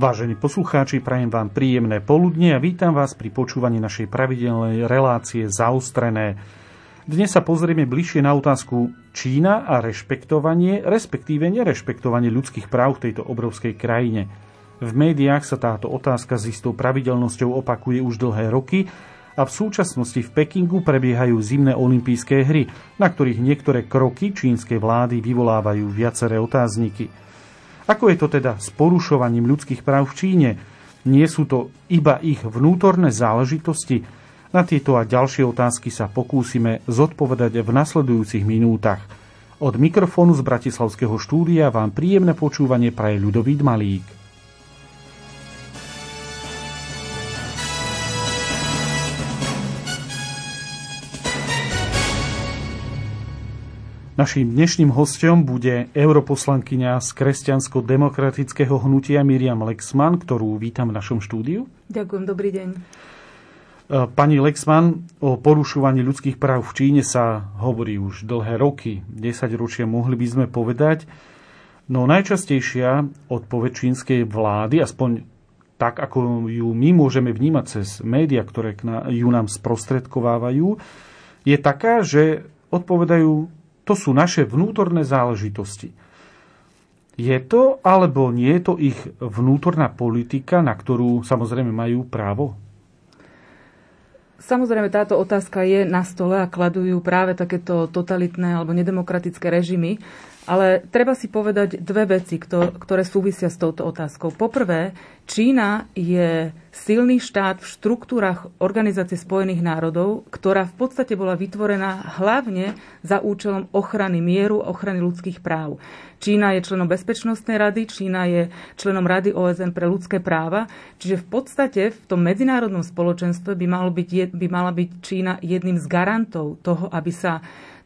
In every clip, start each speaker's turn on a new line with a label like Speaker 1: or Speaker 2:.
Speaker 1: Vážení poslucháči, prajem vám príjemné poludne a vítam vás pri počúvaní našej pravidelnej relácie Zaostrené. Dnes sa pozrieme bližšie na otázku Čína a rešpektovanie, respektíve nerešpektovanie ľudských práv v tejto obrovskej krajine. V médiách sa táto otázka s istou pravidelnosťou opakuje už dlhé roky a v súčasnosti v Pekingu prebiehajú zimné olympijské hry, na ktorých niektoré kroky čínskej vlády vyvolávajú viaceré otázniky. Ako je to teda s porušovaním ľudských práv v Číne? Nie sú to iba ich vnútorné záležitosti? Na tieto a ďalšie otázky sa pokúsime zodpovedať v nasledujúcich minútach. Od mikrofónu z Bratislavského štúdia vám príjemné počúvanie praje ľudový Malík. Naším dnešným hostom bude europoslankyňa z kresťansko-demokratického hnutia Miriam Lexman, ktorú vítam v našom štúdiu.
Speaker 2: Ďakujem, dobrý deň. E,
Speaker 1: pani Lexman, o porušovaní ľudských práv v Číne sa hovorí už dlhé roky, 10 ročia mohli by sme povedať. No najčastejšia odpoveď čínskej vlády, aspoň tak, ako ju my môžeme vnímať cez médiá, ktoré ju nám sprostredkovávajú, je taká, že odpovedajú to sú naše vnútorné záležitosti. Je to alebo nie je to ich vnútorná politika, na ktorú samozrejme majú právo?
Speaker 2: Samozrejme, táto otázka je na stole a kladujú práve takéto totalitné alebo nedemokratické režimy. Ale treba si povedať dve veci, ktoré súvisia s touto otázkou. Poprvé, Čína je silný štát v štruktúrach Organizácie spojených národov, ktorá v podstate bola vytvorená hlavne za účelom ochrany mieru, ochrany ľudských práv. Čína je členom Bezpečnostnej rady, Čína je členom Rady OSN pre ľudské práva, čiže v podstate v tom medzinárodnom spoločenstve by, malo byť, by mala byť Čína jedným z garantov toho, aby sa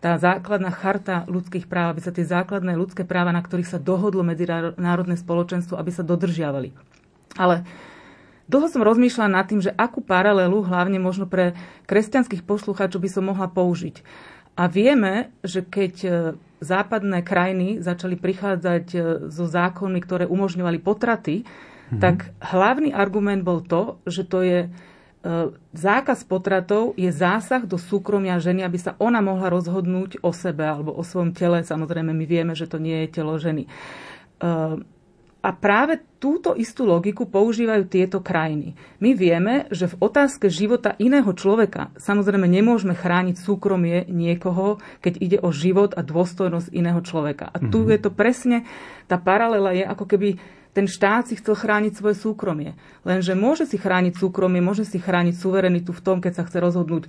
Speaker 2: tá základná charta ľudských práv, aby sa tie základné ľudské práva, na ktorých sa dohodlo medzinárodné spoločenstvo, aby sa dodržiavali. Ale dlho som rozmýšľala nad tým, že akú paralelu hlavne možno pre kresťanských poslucháčov by som mohla použiť. A vieme, že keď e, západné krajiny začali prichádzať e, so zákonmi, ktoré umožňovali potraty, mm-hmm. tak hlavný argument bol to, že to je zákaz potratov je zásah do súkromia ženy, aby sa ona mohla rozhodnúť o sebe alebo o svojom tele. Samozrejme, my vieme, že to nie je telo ženy. E, a práve túto istú logiku používajú tieto krajiny. My vieme, že v otázke života iného človeka samozrejme nemôžeme chrániť súkromie niekoho, keď ide o život a dôstojnosť iného človeka. A tu mm-hmm. je to presne, tá paralela je ako keby ten štát si chcel chrániť svoje súkromie. Lenže môže si chrániť súkromie, môže si chrániť suverenitu v tom, keď sa chce rozhodnúť,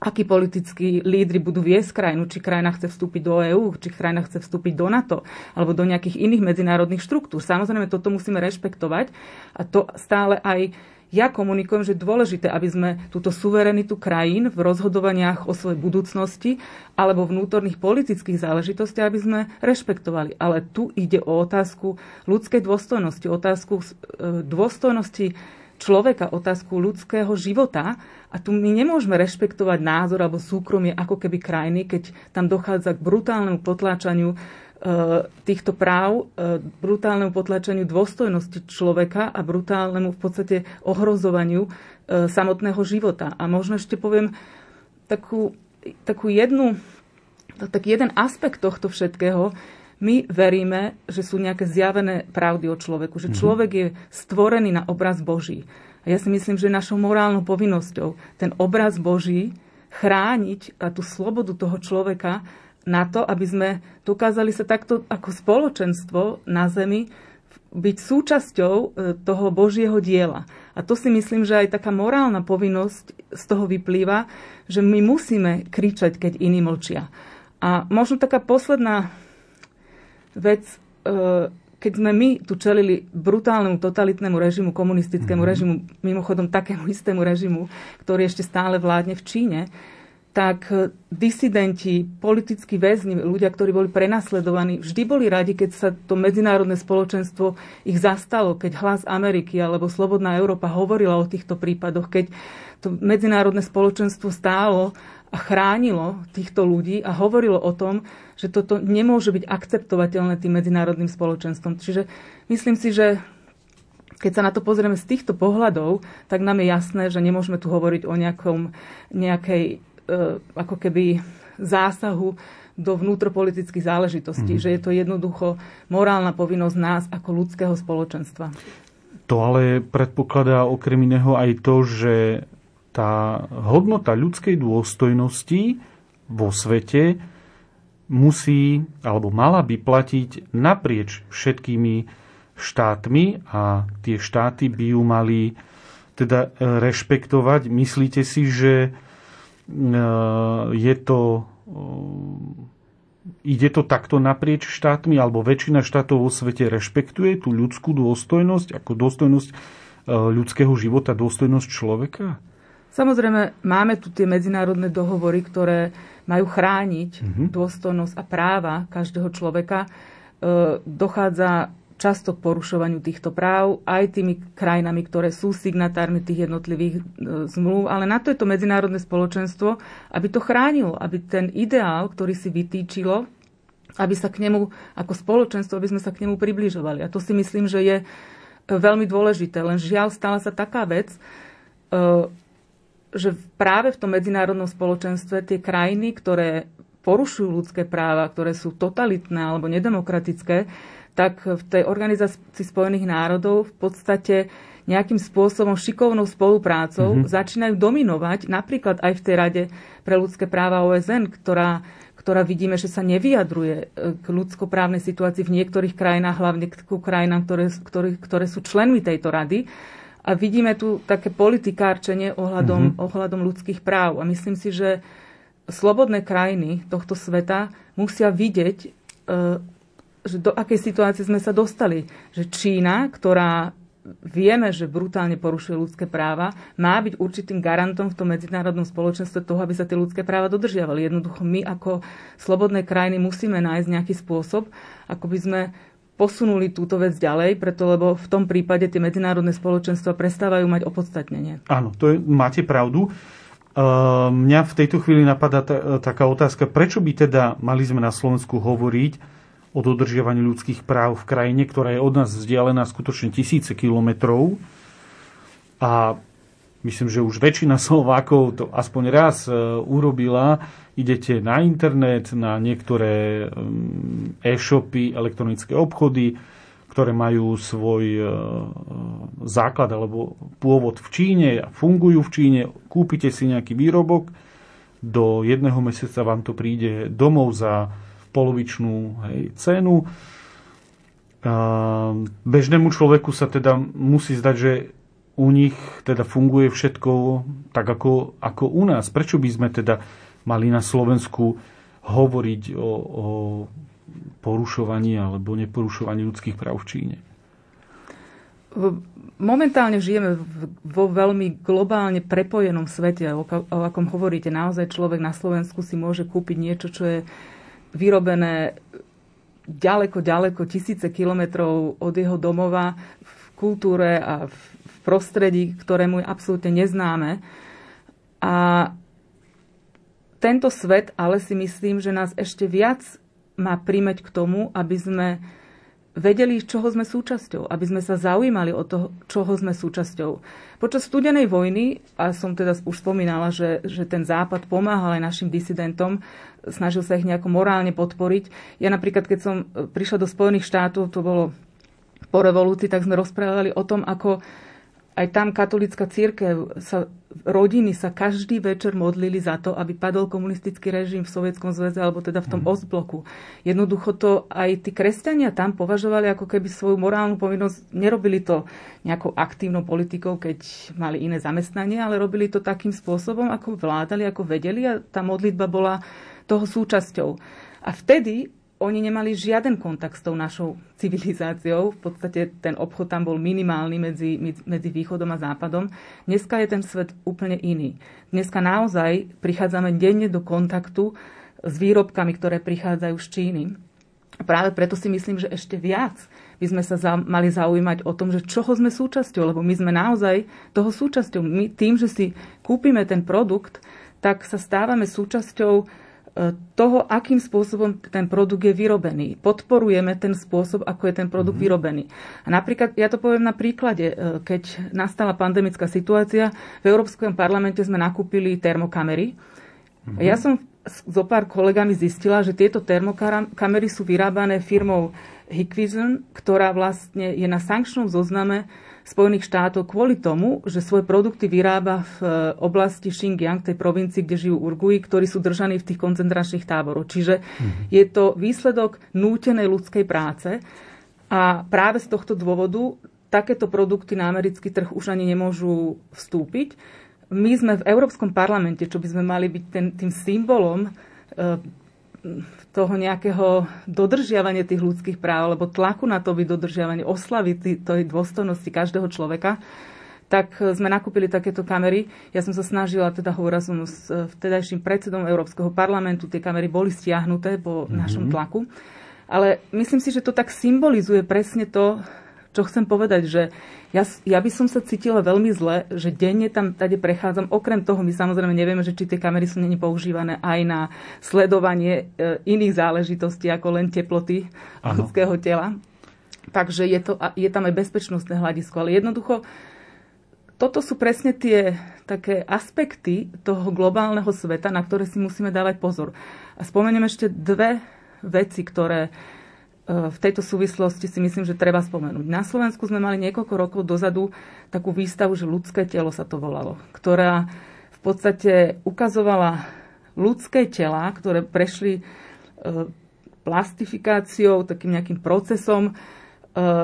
Speaker 2: akí politickí lídry budú viesť krajinu, či krajina chce vstúpiť do EÚ, či krajina chce vstúpiť do NATO alebo do nejakých iných medzinárodných štruktúr. Samozrejme, toto musíme rešpektovať a to stále aj ja komunikujem, že je dôležité, aby sme túto suverenitu krajín v rozhodovaniach o svojej budúcnosti alebo vnútorných politických záležitostiach, aby sme rešpektovali. Ale tu ide o otázku ľudskej dôstojnosti, otázku e, dôstojnosti človeka, otázku ľudského života. A tu my nemôžeme rešpektovať názor alebo súkromie ako keby krajiny, keď tam dochádza k brutálnemu potláčaniu týchto práv, e, brutálnemu potlačeniu dôstojnosti človeka a brutálnemu v podstate ohrozovaniu e, samotného života. A možno ešte poviem takú, takú jednu, taký jeden aspekt tohto všetkého. My veríme, že sú nejaké zjavené pravdy o človeku, že mhm. človek je stvorený na obraz Boží. A ja si myslím, že našou morálnou povinnosťou ten obraz Boží chrániť a tú slobodu toho človeka na to, aby sme dokázali sa takto ako spoločenstvo na Zemi byť súčasťou e, toho Božieho diela. A to si myslím, že aj taká morálna povinnosť z toho vyplýva, že my musíme kričať, keď iní mlčia. A možno taká posledná vec, e, keď sme my tu čelili brutálnemu totalitnému režimu, komunistickému mm-hmm. režimu, mimochodom takému istému režimu, ktorý ešte stále vládne v Číne, tak e, disidenti, politickí väzni, ľudia, ktorí boli prenasledovaní, vždy boli radi, keď sa to medzinárodné spoločenstvo ich zastalo, keď hlas Ameriky alebo Slobodná Európa hovorila o týchto prípadoch, keď to medzinárodné spoločenstvo stálo a chránilo týchto ľudí a hovorilo o tom, že toto nemôže byť akceptovateľné tým medzinárodným spoločenstvom. Čiže myslím si, že keď sa na to pozrieme z týchto pohľadov, tak nám je jasné, že nemôžeme tu hovoriť o nejakom, nejakej ako keby zásahu do vnútropolitických záležitostí, mm. že je to jednoducho morálna povinnosť nás ako ľudského spoločenstva.
Speaker 1: To ale predpokladá okrem iného aj to, že tá hodnota ľudskej dôstojnosti vo svete musí alebo mala by platiť naprieč všetkými štátmi a tie štáty by ju mali teda rešpektovať. Myslíte si, že e, je to ide to takto naprieč štátmi, alebo väčšina štátov vo svete rešpektuje tú ľudskú dôstojnosť ako dôstojnosť e, ľudského života, dôstojnosť človeka?
Speaker 2: Samozrejme, máme tu tie medzinárodné dohovory, ktoré majú chrániť mm-hmm. dôstojnosť a práva každého človeka. E, dochádza často k porušovaniu týchto práv aj tými krajinami, ktoré sú signatármi tých jednotlivých e, zmluv, ale na to je to medzinárodné spoločenstvo, aby to chránilo, aby ten ideál, ktorý si vytýčilo, aby sa k nemu ako spoločenstvo, aby sme sa k nemu približovali. A to si myslím, že je veľmi dôležité. Len žiaľ, stala sa taká vec, e, že práve v tom medzinárodnom spoločenstve tie krajiny, ktoré porušujú ľudské práva, ktoré sú totalitné alebo nedemokratické, tak v tej Organizácii spojených národov v podstate nejakým spôsobom šikovnou spoluprácou mm-hmm. začínajú dominovať, napríklad aj v tej Rade pre ľudské práva OSN, ktorá, ktorá vidíme, že sa nevyjadruje e, k ľudskoprávnej situácii v niektorých krajinách, hlavne k krajinám, ktoré, ktoré, ktoré sú členmi tejto rady. A vidíme tu také politikárčenie ohľadom, mm-hmm. ohľadom ľudských práv. A myslím si, že slobodné krajiny tohto sveta musia vidieť e, že do akej situácie sme sa dostali. Že Čína, ktorá vieme, že brutálne porušuje ľudské práva, má byť určitým garantom v tom medzinárodnom spoločenstve toho, aby sa tie ľudské práva dodržiavali. Jednoducho my ako slobodné krajiny musíme nájsť nejaký spôsob, ako by sme posunuli túto vec ďalej, preto lebo v tom prípade tie medzinárodné spoločenstva prestávajú mať opodstatnenie.
Speaker 1: Áno, to je, máte pravdu. Uh, mňa v tejto chvíli napadá taká otázka, prečo by teda mali sme na Slovensku hovoriť o dodržiavaní ľudských práv v krajine, ktorá je od nás vzdialená skutočne tisíce kilometrov. A myslím, že už väčšina Slovákov to aspoň raz e, urobila. Idete na internet, na niektoré mm, e-shopy, elektronické obchody, ktoré majú svoj e, základ alebo pôvod v Číne a fungujú v Číne. Kúpite si nejaký výrobok, do jedného mesiaca vám to príde domov za polovičnú hej, cenu. A bežnému človeku sa teda musí zdať, že u nich teda funguje všetko tak ako, ako u nás. Prečo by sme teda mali na Slovensku hovoriť o, o porušovaní alebo neporušovaní ľudských práv v Číne?
Speaker 2: Momentálne žijeme vo veľmi globálne prepojenom svete, o, akom hovoríte. Naozaj človek na Slovensku si môže kúpiť niečo, čo je vyrobené ďaleko, ďaleko, tisíce kilometrov od jeho domova v kultúre a v prostredí, ktorému je absolútne neznáme. A tento svet ale si myslím, že nás ešte viac má príjmeť k tomu, aby sme vedeli, čoho sme súčasťou, aby sme sa zaujímali o to, čoho sme súčasťou. Počas studenej vojny, a som teda už spomínala, že, že ten Západ pomáhal aj našim disidentom, snažil sa ich nejako morálne podporiť. Ja napríklad, keď som prišla do Spojených štátov, to bolo po revolúcii, tak sme rozprávali o tom, ako aj tam katolická církev, sa, rodiny sa každý večer modlili za to, aby padol komunistický režim v Sovietskom zväze alebo teda v tom mm. Ostbloku. Jednoducho to aj tí kresťania tam považovali ako keby svoju morálnu povinnosť, nerobili to nejakou aktívnou politikou, keď mali iné zamestnanie, ale robili to takým spôsobom, ako vládali, ako vedeli a tá modlitba bola toho súčasťou. A vtedy oni nemali žiaden kontakt s tou našou civilizáciou. V podstate ten obchod tam bol minimálny medzi, medzi východom a západom. Dneska je ten svet úplne iný. Dneska naozaj prichádzame denne do kontaktu s výrobkami, ktoré prichádzajú z Číny. Práve preto si myslím, že ešte viac by sme sa za, mali zaujímať o tom, že čoho sme súčasťou, lebo my sme naozaj toho súčasťou. My tým, že si kúpime ten produkt, tak sa stávame súčasťou toho, akým spôsobom ten produkt je vyrobený. Podporujeme ten spôsob, ako je ten produkt mm-hmm. vyrobený. A napríklad, ja to poviem na príklade, e, keď nastala pandemická situácia, v Európskom parlamente sme nakúpili termokamery. Mm-hmm. Ja som so pár kolegami zistila, že tieto termokamery sú vyrábané firmou Hikvision, ktorá vlastne je na sankčnom zozname Spojených štátov kvôli tomu, že svoje produkty vyrába v e, oblasti Xinjiang, tej provincii, kde žijú Urguji, ktorí sú držaní v tých koncentračných táboroch. Čiže mm-hmm. je to výsledok nútenej ľudskej práce a práve z tohto dôvodu takéto produkty na americký trh už ani nemôžu vstúpiť. My sme v Európskom parlamente, čo by sme mali byť ten, tým symbolom e, toho nejakého dodržiavania tých ľudských práv, alebo tlaku na to by dodržiavanie oslavy tej dôstojnosti každého človeka, tak sme nakúpili takéto kamery. Ja som sa snažila, teda hovorila som s vtedajším predsedom Európskeho parlamentu, tie kamery boli stiahnuté po mm-hmm. našom tlaku. Ale myslím si, že to tak symbolizuje presne to, čo chcem povedať, že ja, ja by som sa cítila veľmi zle, že denne tam tady prechádzam. Okrem toho, my samozrejme nevieme, že či tie kamery sú není používané aj na sledovanie e, iných záležitostí ako len teploty ano. ľudského tela. Takže je, to, je tam aj bezpečnostné hľadisko. Ale jednoducho, toto sú presne tie také aspekty toho globálneho sveta, na ktoré si musíme dávať pozor. A spomeniem ešte dve veci, ktoré v tejto súvislosti si myslím, že treba spomenúť. Na Slovensku sme mali niekoľko rokov dozadu takú výstavu, že ľudské telo sa to volalo, ktorá v podstate ukazovala ľudské tela, ktoré prešli e, plastifikáciou, takým nejakým procesom e,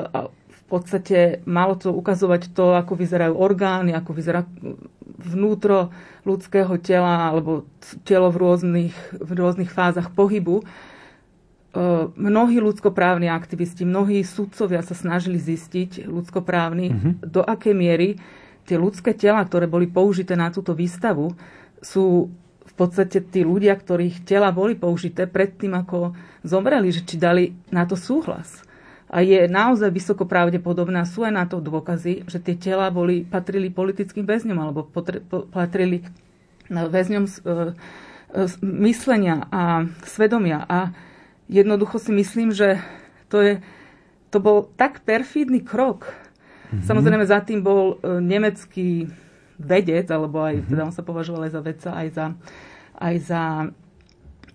Speaker 2: a v podstate malo to ukazovať to, ako vyzerajú orgány, ako vyzerá vnútro ľudského tela alebo telo v rôznych, v rôznych fázach pohybu. E, mnohí ľudskoprávni aktivisti, mnohí sudcovia sa snažili zistiť ľudskoprávni, mm-hmm. do akej miery tie ľudské tela, ktoré boli použité na túto výstavu, sú v podstate tí ľudia, ktorých tela boli použité predtým, ako zomreli, že či dali na to súhlas. A je naozaj vysoko pravdepodobné, sú aj na to dôkazy, že tie tela boli, patrili politickým väzňom alebo potre, patrili väzňom e, e, myslenia a svedomia. A jednoducho si myslím, že to, je, to bol tak perfídny krok. Mm-hmm. Samozrejme za tým bol e, nemecký vedec, alebo aj, mm-hmm. teda on sa považoval aj za vedca, aj za, aj za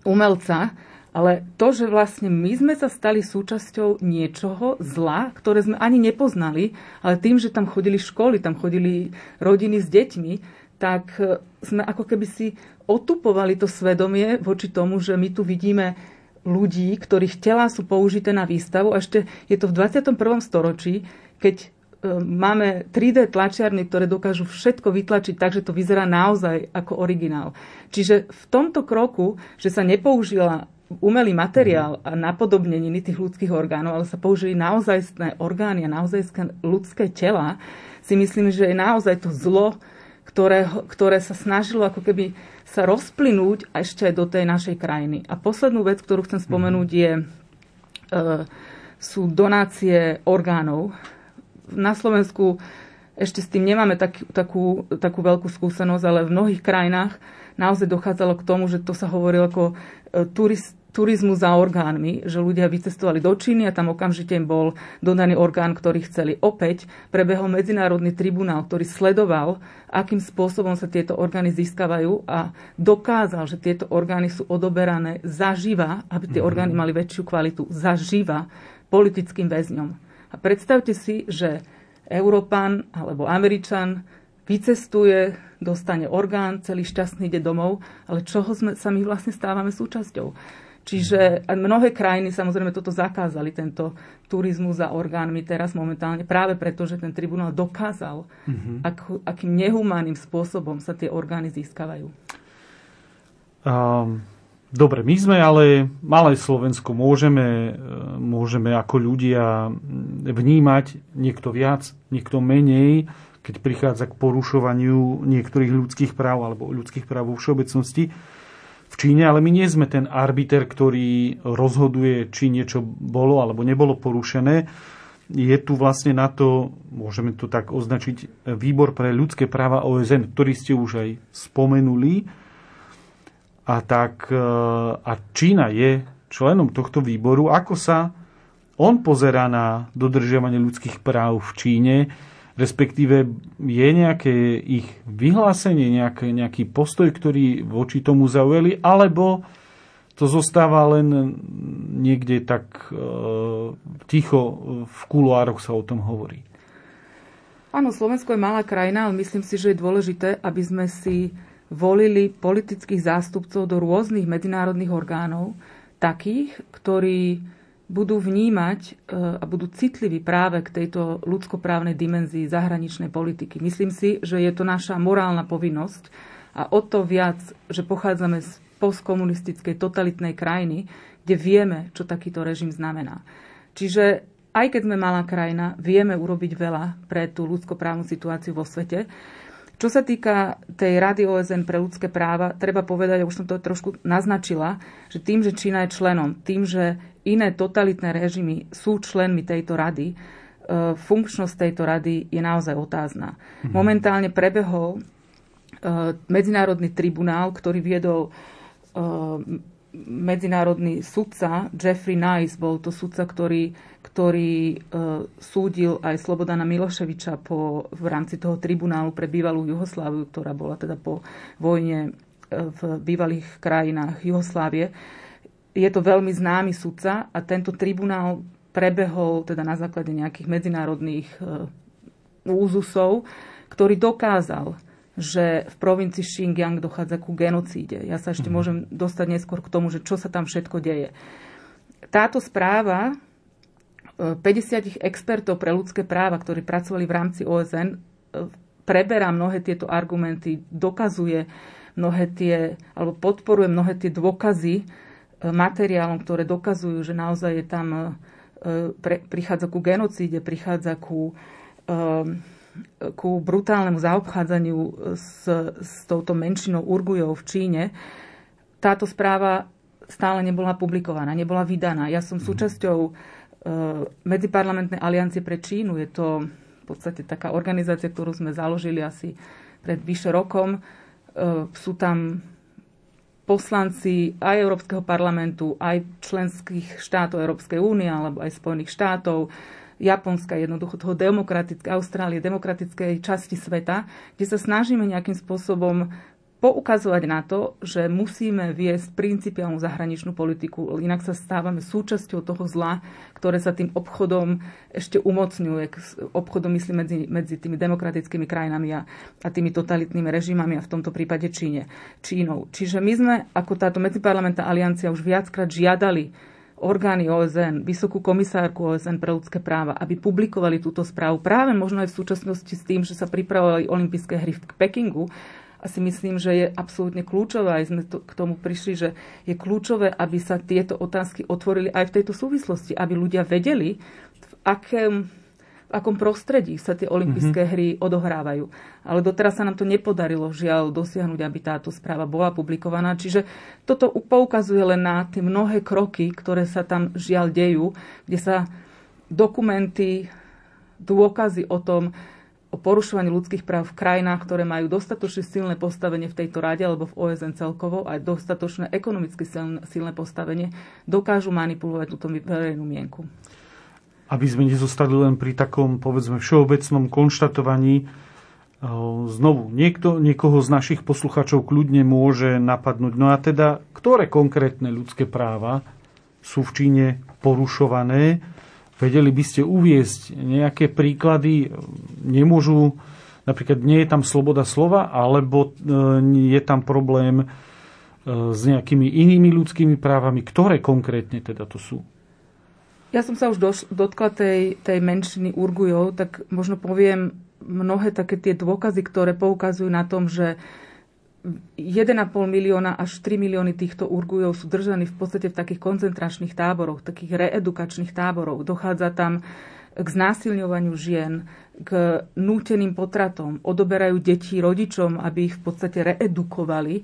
Speaker 2: umelca, ale to, že vlastne my sme sa stali súčasťou niečoho zla, ktoré sme ani nepoznali, ale tým, že tam chodili školy, tam chodili rodiny s deťmi, tak e, sme ako keby si otupovali to svedomie voči tomu, že my tu vidíme ľudí, ktorých tela sú použité na výstavu. A ešte je to v 21. storočí, keď e, máme 3D tlačiarny, ktoré dokážu všetko vytlačiť tak, že to vyzerá naozaj ako originál. Čiže v tomto kroku, že sa nepoužila umelý materiál a napodobneniny tých ľudských orgánov, ale sa použili naozajstné orgány a naozajstné ľudské tela, si myslím, že je naozaj to zlo, ktoré, ktoré sa snažilo ako keby sa rozplynúť ešte do tej našej krajiny. A poslednú vec, ktorú chcem spomenúť, je, e, sú donácie orgánov. Na Slovensku ešte s tým nemáme tak, takú, takú veľkú skúsenosť, ale v mnohých krajinách naozaj dochádzalo k tomu, že to sa hovorilo ako e, turist, turizmu za orgánmi, že ľudia vycestovali do Číny a tam okamžite im bol dodaný orgán, ktorý chceli. Opäť prebehol medzinárodný tribunál, ktorý sledoval, akým spôsobom sa tieto orgány získavajú a dokázal, že tieto orgány sú odoberané zaživa, aby tie mhm. orgány mali väčšiu kvalitu, zaživa politickým väzňom. A predstavte si, že Európan alebo Američan vycestuje, dostane orgán, celý šťastný ide domov, ale čoho sme, sa my vlastne stávame súčasťou? Čiže mnohé krajiny samozrejme toto zakázali, tento turizmus za orgánmi teraz momentálne, práve preto, že ten tribunál dokázal, mm-hmm. ak, akým nehumánnym spôsobom sa tie orgány získavajú.
Speaker 1: Um, dobre, my sme ale malé Slovensko, môžeme, môžeme ako ľudia vnímať niekto viac, niekto menej, keď prichádza k porušovaniu niektorých ľudských práv alebo ľudských práv vo všeobecnosti v Číne, ale my nie sme ten arbiter, ktorý rozhoduje, či niečo bolo alebo nebolo porušené. Je tu vlastne na to, môžeme to tak označiť, výbor pre ľudské práva OSN, ktorý ste už aj spomenuli. A tak a Čína je členom tohto výboru. Ako sa on pozerá na dodržiavanie ľudských práv v Číne? Respektíve je nejaké ich vyhlásenie, nejaký, nejaký postoj, ktorý voči tomu zaujali, alebo to zostáva len niekde tak e, ticho v kuloároch sa o tom hovorí.
Speaker 2: Áno, Slovensko je malá krajina, ale myslím si, že je dôležité, aby sme si volili politických zástupcov do rôznych medzinárodných orgánov, takých, ktorí budú vnímať e, a budú citliví práve k tejto ľudskoprávnej dimenzii zahraničnej politiky. Myslím si, že je to naša morálna povinnosť a o to viac, že pochádzame z postkomunistickej totalitnej krajiny, kde vieme, čo takýto režim znamená. Čiže aj keď sme malá krajina, vieme urobiť veľa pre tú ľudskoprávnu situáciu vo svete. Čo sa týka tej Rady OSN pre ľudské práva, treba povedať, a už som to trošku naznačila, že tým, že Čína je členom, tým, že iné totalitné režimy sú členmi tejto rady, e, funkčnosť tejto rady je naozaj otázna. Mhm. Momentálne prebehol e, medzinárodný tribunál, ktorý viedol e, medzinárodný sudca Jeffrey Nice, bol to sudca, ktorý, ktorý súdil aj Slobodana Miloševiča po, v rámci toho tribunálu pre bývalú Jugosláviu, ktorá bola teda po vojne v bývalých krajinách Jugoslávie je to veľmi známy sudca a tento tribunál prebehol teda na základe nejakých medzinárodných e, úzusov, ktorý dokázal, že v provincii Xinjiang dochádza ku genocíde. Ja sa ešte mm. môžem dostať neskôr k tomu, že čo sa tam všetko deje. Táto správa 50 e, expertov pre ľudské práva, ktorí pracovali v rámci OSN, e, preberá mnohé tieto argumenty, dokazuje mnohé tie, alebo podporuje mnohé tie dôkazy, materiálom, ktoré dokazujú, že naozaj je tam, e, pre, prichádza ku genocíde, prichádza ku, e, ku brutálnemu zaobchádzaniu s, s touto menšinou Urgujov v Číne. Táto správa stále nebola publikovaná, nebola vydaná. Ja som mhm. súčasťou e, Medziparlamentnej aliancie pre Čínu. Je to v podstate taká organizácia, ktorú sme založili asi pred vyše rokom. Sú tam poslanci aj Európskeho parlamentu, aj členských štátov Európskej únie alebo aj Spojených štátov, Japonska, jednoducho toho demokratické, Austrálie, demokratickej časti sveta, kde sa snažíme nejakým spôsobom poukazovať na to, že musíme viesť principiálnu zahraničnú politiku, inak sa stávame súčasťou toho zla, ktoré sa tým obchodom ešte umocňuje. Obchodom myslím medzi, medzi tými demokratickými krajinami a, a tými totalitnými režimami a v tomto prípade Číne, Čínou. Čiže my sme ako táto medziparlamentná aliancia už viackrát žiadali orgány OSN, Vysokú komisárku OSN pre ľudské práva, aby publikovali túto správu práve možno aj v súčasnosti s tým, že sa pripravovali olympijské hry v Pekingu, a si myslím, že je absolútne kľúčové, aj sme to, k tomu prišli, že je kľúčové, aby sa tieto otázky otvorili aj v tejto súvislosti, aby ľudia vedeli, v akém, v akom prostredí sa tie olympijské mm-hmm. hry odohrávajú. Ale doteraz sa nám to nepodarilo žiaľ dosiahnuť, aby táto správa bola publikovaná. Čiže toto poukazuje len na tie mnohé kroky, ktoré sa tam žiaľ dejú, kde sa dokumenty, dôkazy o tom, o porušovaní ľudských práv v krajinách, ktoré majú dostatočne silné postavenie v tejto rade alebo v OSN celkovo aj dostatočné ekonomicky silné postavenie, dokážu manipulovať túto verejnú mienku.
Speaker 1: Aby sme nezostali len pri takom, povedzme, všeobecnom konštatovaní, znovu, niekto, niekoho z našich posluchačov kľudne môže napadnúť. No a teda, ktoré konkrétne ľudské práva sú v Číne porušované? Vedeli by ste uviesť nejaké príklady? Nemôžu, napríklad nie je tam sloboda slova, alebo e, je tam problém e, s nejakými inými ľudskými právami. Ktoré konkrétne teda to sú?
Speaker 2: Ja som sa už dotkla tej, tej menšiny Urgujov, tak možno poviem mnohé také tie dôkazy, ktoré poukazujú na tom, že 1,5 milióna až 3 milióny týchto Urgujov sú držaní v podstate v takých koncentračných táboroch, takých reedukačných táboroch. Dochádza tam k znásilňovaniu žien, k núteným potratom, odoberajú deti rodičom, aby ich v podstate reedukovali. E,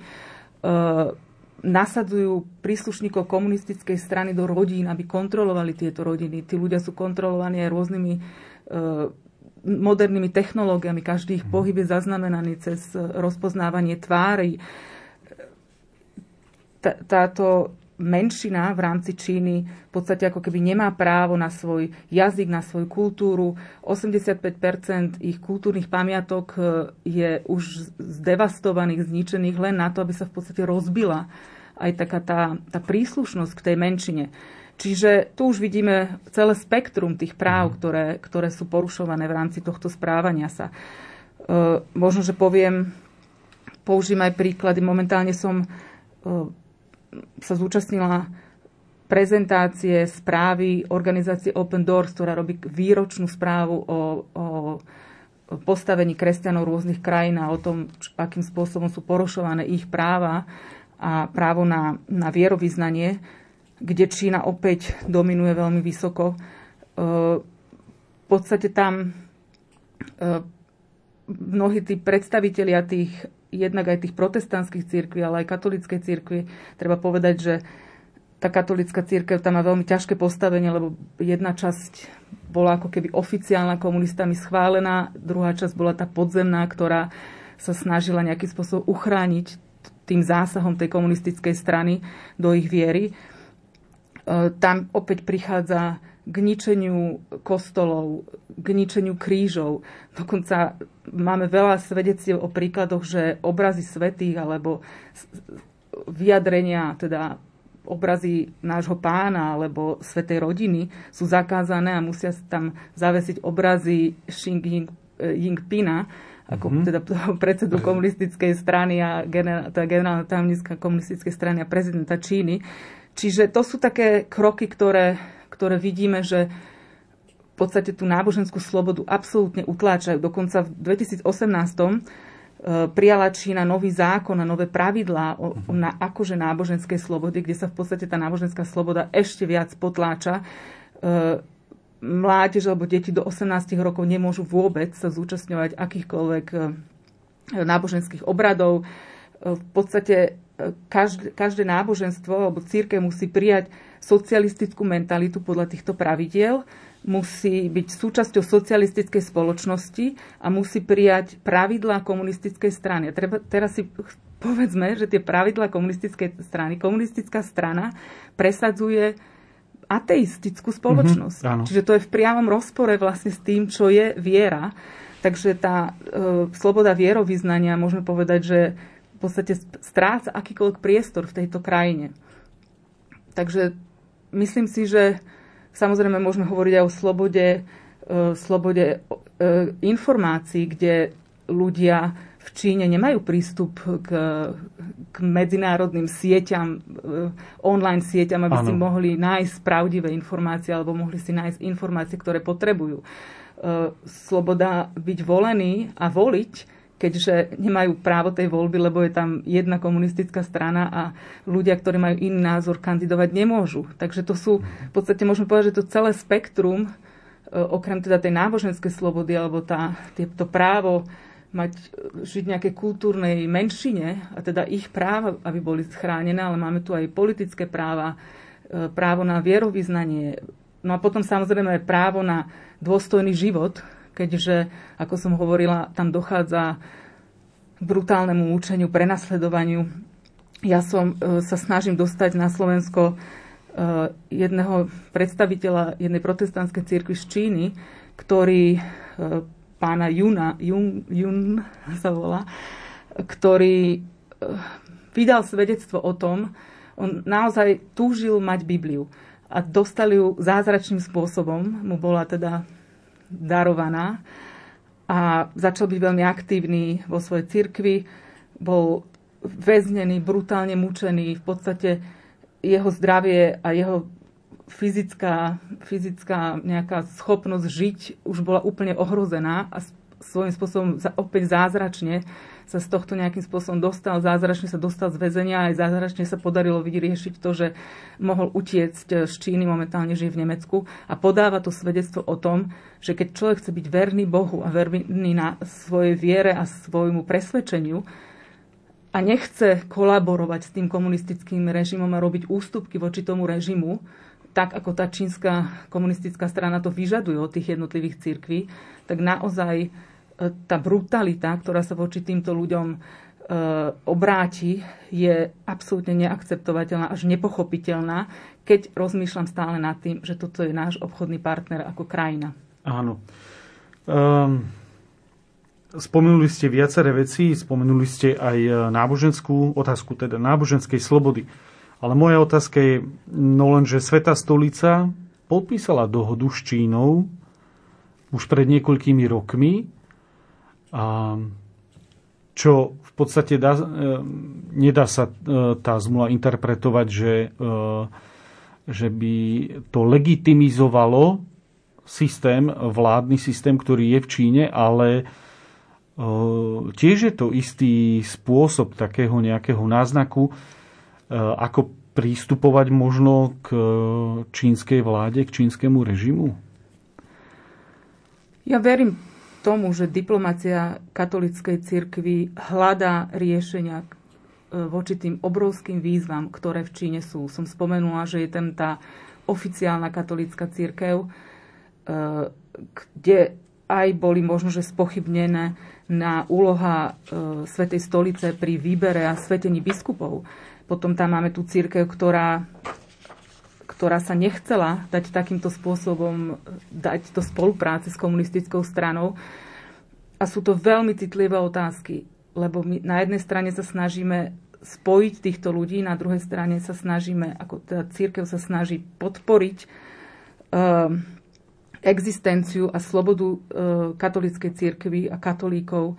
Speaker 2: nasadzujú príslušníkov komunistickej strany do rodín, aby kontrolovali tieto rodiny. Tí ľudia sú kontrolovaní aj rôznymi e, modernými technológiami. Každý ich mhm. pohyb je zaznamenaný cez rozpoznávanie tvári. táto menšina v rámci Číny v podstate ako keby nemá právo na svoj jazyk, na svoju kultúru. 85% ich kultúrnych pamiatok e, je už zdevastovaných, zničených len na to, aby sa v podstate rozbila aj taká tá, tá príslušnosť k tej menšine. Čiže tu už vidíme celé spektrum tých práv, ktoré, ktoré sú porušované v rámci tohto správania sa. E, možno, že poviem, použijem aj príklady. Momentálne som e, sa zúčastnila prezentácie správy organizácie Open Doors, ktorá robí výročnú správu o, o postavení kresťanov rôznych krajín a o tom, akým spôsobom sú porušované ich práva a právo na, na vierovýznanie, kde Čína opäť dominuje veľmi vysoko. E, v podstate tam e, mnohí tí predstavitelia tých jednak aj tých protestantských církví, ale aj katolíckej církvy. Treba povedať, že tá katolická církev tam má veľmi ťažké postavenie, lebo jedna časť bola ako keby oficiálna komunistami schválená, druhá časť bola tá podzemná, ktorá sa snažila nejakým spôsobom uchrániť tým zásahom tej komunistickej strany do ich viery. E, tam opäť prichádza k ničeniu kostolov, k ničeniu krížov. Dokonca máme veľa svedeciev o príkladoch, že obrazy svetých alebo vyjadrenia, teda obrazy nášho pána alebo svetej rodiny sú zakázané a musia tam zavesiť obrazy Xi Jinpinga, ako mm-hmm. teda predsedu komunistickej strany a generál, teda generálna tajomnícka komunistickej strany a prezidenta Číny. Čiže to sú také kroky, ktoré ktoré vidíme, že v podstate tú náboženskú slobodu absolútne utláčajú. Dokonca v 2018 e, prijala Čína nový zákon a nové pravidlá o, o na, akože náboženskej slobody, kde sa v podstate tá náboženská sloboda ešte viac potláča. E, mládež alebo deti do 18 rokov nemôžu vôbec sa zúčastňovať akýchkoľvek e, náboženských obradov. V podstate každé, každé náboženstvo alebo církev musí prijať socialistickú mentalitu podľa týchto pravidiel, musí byť súčasťou socialistickej spoločnosti a musí prijať pravidlá komunistickej strany. A treba, teraz si povedzme, že tie pravidlá komunistickej strany, komunistická strana presadzuje ateistickú spoločnosť. Mm-hmm, Čiže to je v priamom rozpore vlastne s tým, čo je viera. Takže tá e, sloboda vierovýznania, môžeme povedať, že v podstate stráca akýkoľvek priestor v tejto krajine. Takže myslím si, že samozrejme môžeme hovoriť aj o slobode, e, slobode e, informácií, kde ľudia v Číne nemajú prístup k, k medzinárodným sieťam, e, online sieťam, aby ano. si mohli nájsť pravdivé informácie alebo mohli si nájsť informácie, ktoré potrebujú. Sloboda byť volený a voliť keďže nemajú právo tej voľby, lebo je tam jedna komunistická strana a ľudia, ktorí majú iný názor, kandidovať nemôžu. Takže to sú, v podstate môžeme povedať, že to celé spektrum, e, okrem teda tej náboženskej slobody, alebo tá, to právo mať, žiť nejakej kultúrnej menšine a teda ich práva, aby boli chránené, ale máme tu aj politické práva, e, právo na vierovýznanie, no a potom samozrejme aj právo na dôstojný život, keďže, ako som hovorila, tam dochádza k brutálnemu účeniu, prenasledovaniu. Ja som e, sa snažím dostať na Slovensko e, jedného predstaviteľa jednej protestantskej cirkvi z Číny, ktorý e, pána Juna, Jun, Jun sa volá, ktorý vydal svedectvo o tom, on naozaj túžil mať Bibliu a dostali ju zázračným spôsobom. Mu bola teda darovaná a začal byť veľmi aktívny vo svojej cirkvi. Bol väznený, brutálne mučený. V podstate jeho zdravie a jeho fyzická, fyzická nejaká schopnosť žiť už bola úplne ohrozená a svojím spôsobom opäť zázračne sa z tohto nejakým spôsobom dostal, zázračne sa dostal z väzenia, aj zázračne sa podarilo vyriešiť to, že mohol utiecť z Číny, momentálne žije v Nemecku a podáva to svedectvo o tom, že keď človek chce byť verný Bohu a verný na svojej viere a svojmu presvedčeniu, a nechce kolaborovať s tým komunistickým režimom a robiť ústupky voči tomu režimu, tak ako tá čínska komunistická strana to vyžaduje od tých jednotlivých cirkví, tak naozaj tá brutalita, ktorá sa voči týmto ľuďom e, obráti, je absolútne neakceptovateľná, až nepochopiteľná, keď rozmýšľam stále nad tým, že toto je náš obchodný partner ako krajina.
Speaker 1: Áno. Um, spomenuli ste viaceré veci, spomenuli ste aj náboženskú otázku, teda náboženskej slobody. Ale moja otázka je, no len, že Sveta stolica podpísala dohodu s Čínou už pred niekoľkými rokmi, a čo v podstate dá, e, nedá sa e, tá zmluva interpretovať, že, e, že by to legitimizovalo systém, vládny systém, ktorý je v Číne, ale tiež je to istý spôsob takého nejakého náznaku, ako prístupovať možno k čínskej vláde, k čínskemu režimu?
Speaker 2: Ja verím tomu, že diplomácia katolickej cirkvi hľadá riešenia e, voči tým obrovským výzvam, ktoré v Číne sú. Som spomenula, že je tam tá oficiálna katolická církev, e, kde aj boli možno, že spochybnené na úloha e, Svetej stolice pri výbere a svetení biskupov. Potom tam máme tú církev, ktorá ktorá sa nechcela dať takýmto spôsobom dať do spolupráce s komunistickou stranou. A sú to veľmi citlivé otázky, lebo my na jednej strane sa snažíme spojiť týchto ľudí, na druhej strane sa snažíme, ako teda církev sa snaží podporiť uh, existenciu a slobodu uh, katolíckej církvy a katolíkov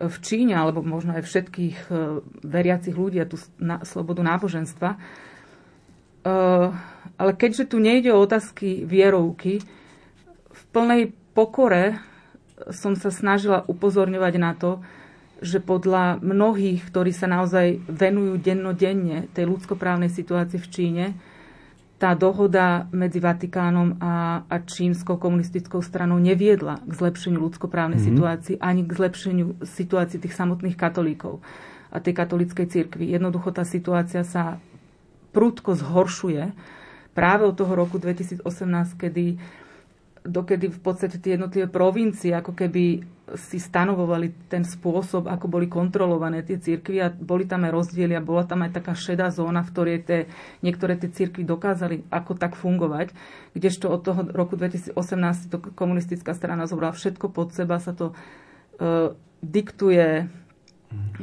Speaker 2: v Číne, alebo možno aj všetkých uh, veriacich ľudí a tú na, slobodu náboženstva. Uh, ale keďže tu nejde o otázky vierovky, v plnej pokore som sa snažila upozorňovať na to, že podľa mnohých, ktorí sa naozaj venujú dennodenne tej ľudskoprávnej situácii v Číne, tá dohoda medzi Vatikánom a, a čínskou komunistickou stranou neviedla k zlepšeniu ľudskoprávnej mm-hmm. situácii ani k zlepšeniu situácii tých samotných katolíkov a tej katolíckej cirkvi. Jednoducho tá situácia sa prudko zhoršuje práve od toho roku 2018, kedy dokedy v podstate tie jednotlivé provincie ako keby si stanovovali ten spôsob, ako boli kontrolované tie cirkvy a boli tam aj rozdiely a bola tam aj taká šedá zóna, v ktorej tie, niektoré tie cirkvy dokázali ako tak fungovať, kdežto od toho roku 2018 to komunistická strana zobrala všetko pod seba, sa to uh, diktuje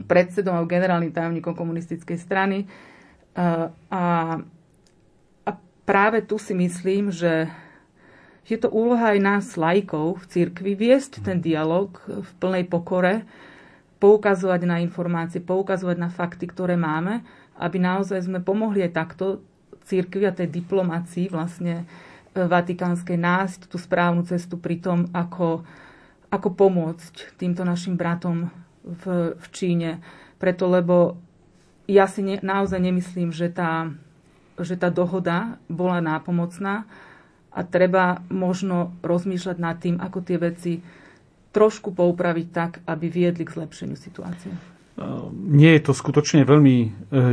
Speaker 2: predsedom a generálnym tajomníkom komunistickej strany uh, a práve tu si myslím, že je to úloha aj nás, lajkov v cirkvi, viesť ten dialog v plnej pokore, poukazovať na informácie, poukazovať na fakty, ktoré máme, aby naozaj sme pomohli aj takto cirkvi a tej diplomácii vlastne e, vatikánskej nájsť tú správnu cestu pri tom, ako, ako pomôcť týmto našim bratom v, v Číne. Preto, lebo ja si ne, naozaj nemyslím, že tá že tá dohoda bola nápomocná a treba možno rozmýšľať nad tým, ako tie veci trošku poupraviť tak, aby viedli k zlepšeniu situácie.
Speaker 1: Nie je to skutočne veľmi e,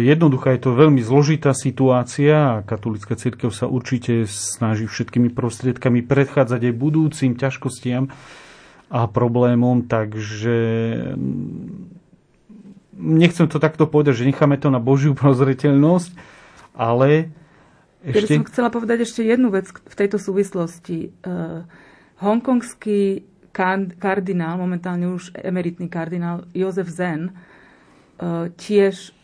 Speaker 1: jednoduchá, je to veľmi zložitá situácia a katolická církev sa určite snaží všetkými prostriedkami predchádzať aj budúcim ťažkostiam a problémom, takže nechcem to takto povedať, že necháme to na Božiu prozreteľnosť, ale
Speaker 2: ešte... Ja som chcela povedať ešte jednu vec v tejto súvislosti. Uh, hongkongský kardinál, momentálne už emeritný kardinál Jozef Zen, uh, tiež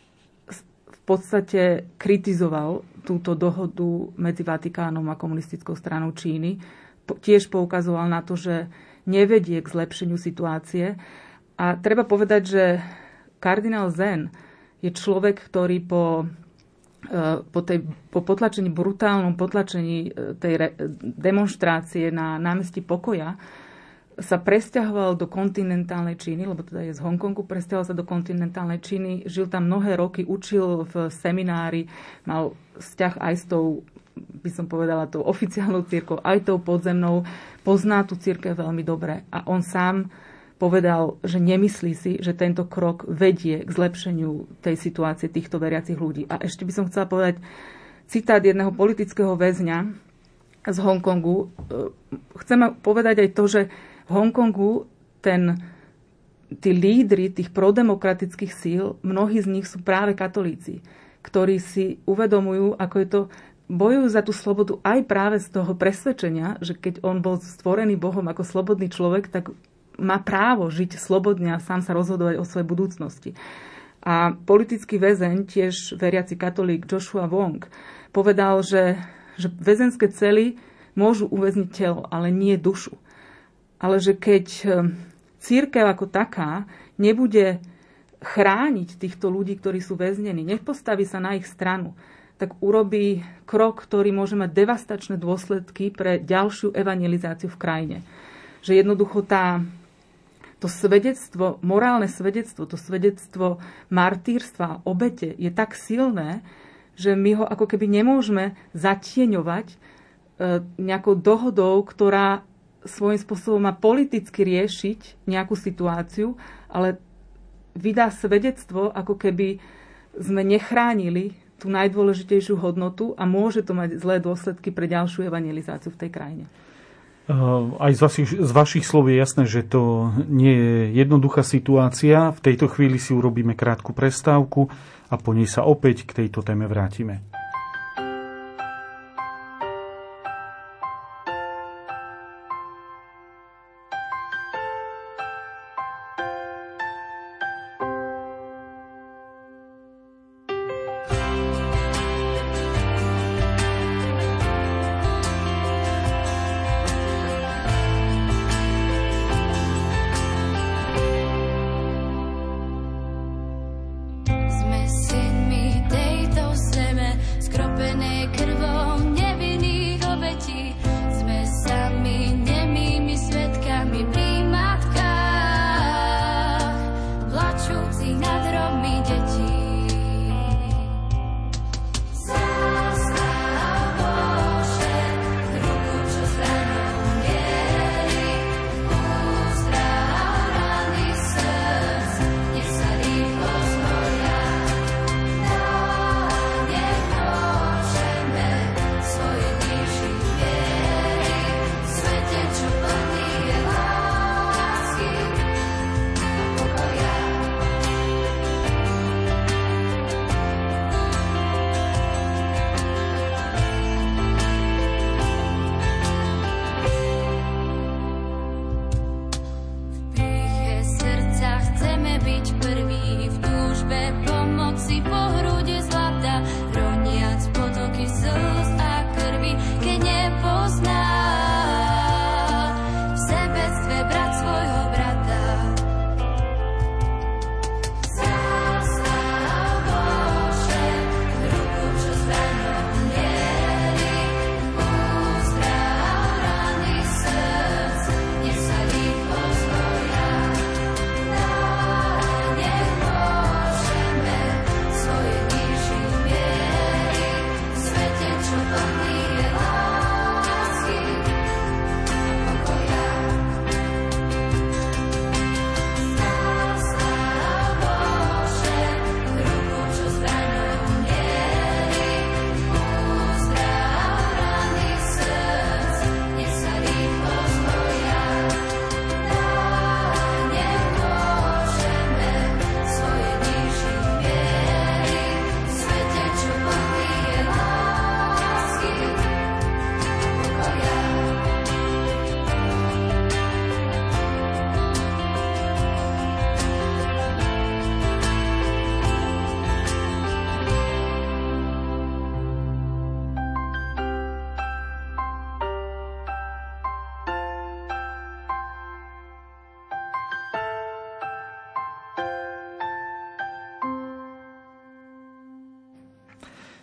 Speaker 2: v podstate kritizoval túto dohodu medzi Vatikánom a komunistickou stranou Číny. Tiež poukazoval na to, že nevedie k zlepšeniu situácie. A treba povedať, že kardinál Zen je človek, ktorý po po, tej, po potlačení, brutálnom potlačení e, tej re, demonstrácie na námestí pokoja sa presťahoval do kontinentálnej Číny, lebo teda je z Hongkongu, presťahoval sa do kontinentálnej Číny, žil tam mnohé roky, učil v seminári, mal vzťah aj s tou, by som povedala, tou oficiálnou církou, aj tou podzemnou, pozná tú církev veľmi dobre. A on sám povedal, že nemyslí si, že tento krok vedie k zlepšeniu tej situácie týchto veriacich ľudí. A ešte by som chcela povedať citát jedného politického väzňa z Hongkongu. Chcem povedať aj to, že v Hongkongu ten tí lídry tých prodemokratických síl, mnohí z nich sú práve katolíci, ktorí si uvedomujú, ako je to bojujú za tú slobodu aj práve z toho presvedčenia, že keď on bol stvorený Bohom ako slobodný človek, tak má právo žiť slobodne a sám sa rozhodovať o svojej budúcnosti. A politický väzeň, tiež veriaci katolík Joshua Wong, povedal, že, že väzenské cely môžu uväzniť telo, ale nie dušu. Ale že keď eh, církev ako taká nebude chrániť týchto ľudí, ktorí sú väznení, nepostaví sa na ich stranu, tak urobí krok, ktorý môže mať devastačné dôsledky pre ďalšiu evangelizáciu v krajine. Že jednoducho tá, to svedectvo, morálne svedectvo, to svedectvo martýrstva, obete je tak silné, že my ho ako keby nemôžeme zatieňovať e, nejakou dohodou, ktorá svojím spôsobom má politicky riešiť nejakú situáciu, ale vydá svedectvo, ako keby sme nechránili tú najdôležitejšiu hodnotu a môže to mať zlé dôsledky pre ďalšiu evangelizáciu v tej krajine.
Speaker 3: Aj z vašich, z vašich slov je jasné, že to nie je jednoduchá situácia. V tejto chvíli si urobíme krátku prestávku a po nej sa opäť k tejto téme vrátime.